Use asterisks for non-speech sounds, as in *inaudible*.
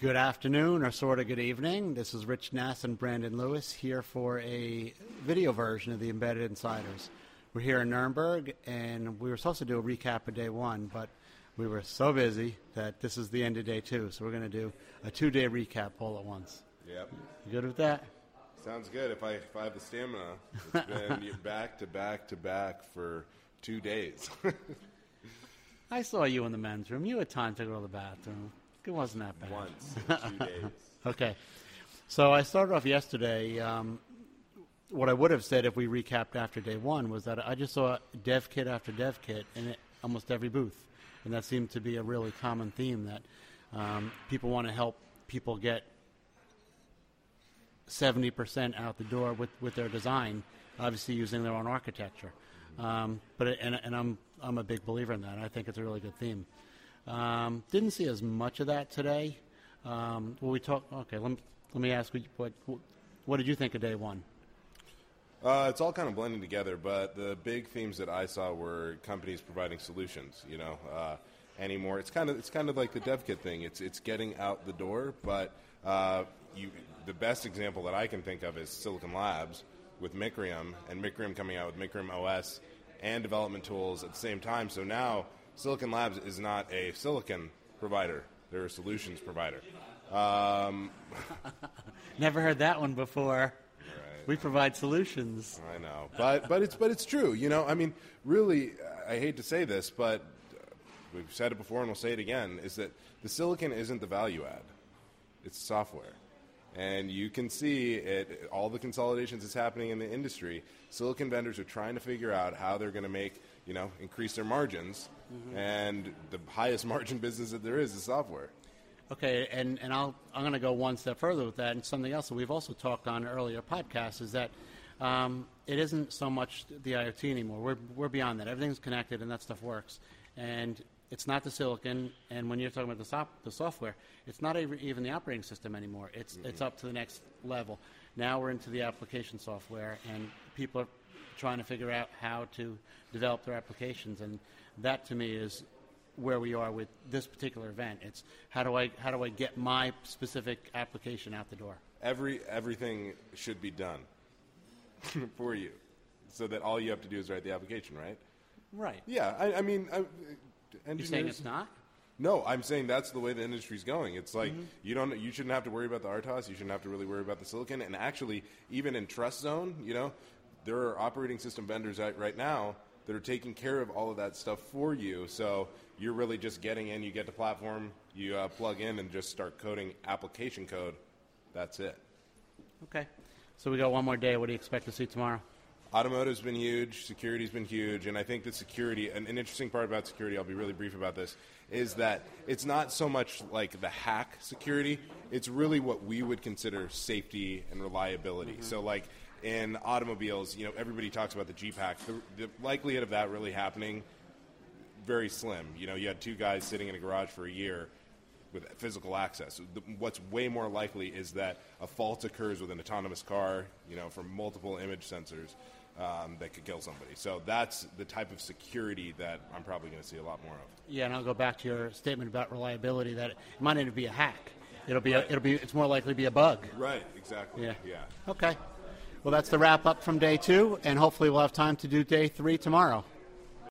Good afternoon, or sort of good evening. This is Rich Nass and Brandon Lewis here for a video version of the Embedded Insiders. We're here in Nuremberg, and we were supposed to do a recap of day one, but we were so busy that this is the end of day two. So we're going to do a two day recap all at once. Yep. You good with that? Sounds good. If I if I have the stamina, it's been *laughs* back to back to back for two days. *laughs* I saw you in the men's room. You had time to go to the bathroom. It wasn't that bad. Once in two *laughs* days. Okay. So I started off yesterday. Um, what I would have said if we recapped after day one was that I just saw dev kit after dev kit in it, almost every booth. And that seemed to be a really common theme that um, people want to help people get 70% out the door with, with their design, obviously using their own architecture. Um, but it, and, and I'm I'm a big believer in that. I think it's a really good theme. Um, didn't see as much of that today. Um, we talk. Okay, let me, let me ask you what what did you think of day one? Uh, it's all kind of blending together, but the big themes that I saw were companies providing solutions. You know, uh, anymore. It's kind of it's kind of like the dev kit thing. It's it's getting out the door, but uh, you the best example that I can think of is Silicon Labs with Micrium and Micrium coming out with Micrium OS and development tools at the same time. So now Silicon Labs is not a silicon provider; they're a solutions provider. Um, *laughs* Never heard that one before. Right. We provide solutions. I know, but but it's but it's true. You know, I mean, really, I hate to say this, but we've said it before and we'll say it again: is that the silicon isn't the value add; it's software. And you can see it, all the consolidations that's happening in the industry. Silicon vendors are trying to figure out how they're going to make, you know, increase their margins. And the highest *laughs* margin business that there is is software. Okay, and, and I'll, I'm going to go one step further with that, and something else that we've also talked on earlier podcasts is that um, it isn't so much the IoT anymore. We're, we're beyond that. Everything's connected, and that stuff works. And it's not the silicon, and when you're talking about the, sop- the software, it's not even the operating system anymore. It's, it's up to the next level. Now we're into the application software, and people are trying to figure out how to develop their applications, and that to me is where we are with this particular event. It's how do I how do I get my specific application out the door? Every everything should be done *laughs* for you, so that all you have to do is write the application, right? Right. Yeah, I, I mean, I, You're saying it's not? No, I'm saying that's the way the industry's going. It's like you don't, you shouldn't have to worry about the RTOS. You shouldn't have to really worry about the silicon. And actually, even in Trust Zone, you know, there are operating system vendors out right now that are taking care of all of that stuff for you. So you're really just getting in. You get the platform, you uh, plug in, and just start coding application code. That's it. Okay. So we got one more day. What do you expect to see tomorrow? Automotive's been huge, security's been huge, and I think that security, an, an interesting part about security, I'll be really brief about this, is that it's not so much like the hack security, it's really what we would consider safety and reliability. Mm-hmm. So, like in automobiles, you know, everybody talks about the Jeep hack. The, the likelihood of that really happening, very slim. You know, you had two guys sitting in a garage for a year with physical access. What's way more likely is that a fault occurs with an autonomous car, you know, from multiple image sensors um, that could kill somebody. So that's the type of security that I'm probably going to see a lot more of. Yeah, and I'll go back to your statement about reliability. That it might not even be a hack. It'll be. A, it'll be. It's more likely to be a bug. Right, exactly. Yeah. Yeah. Okay. Well, that's the wrap up from day two, and hopefully we'll have time to do day three tomorrow.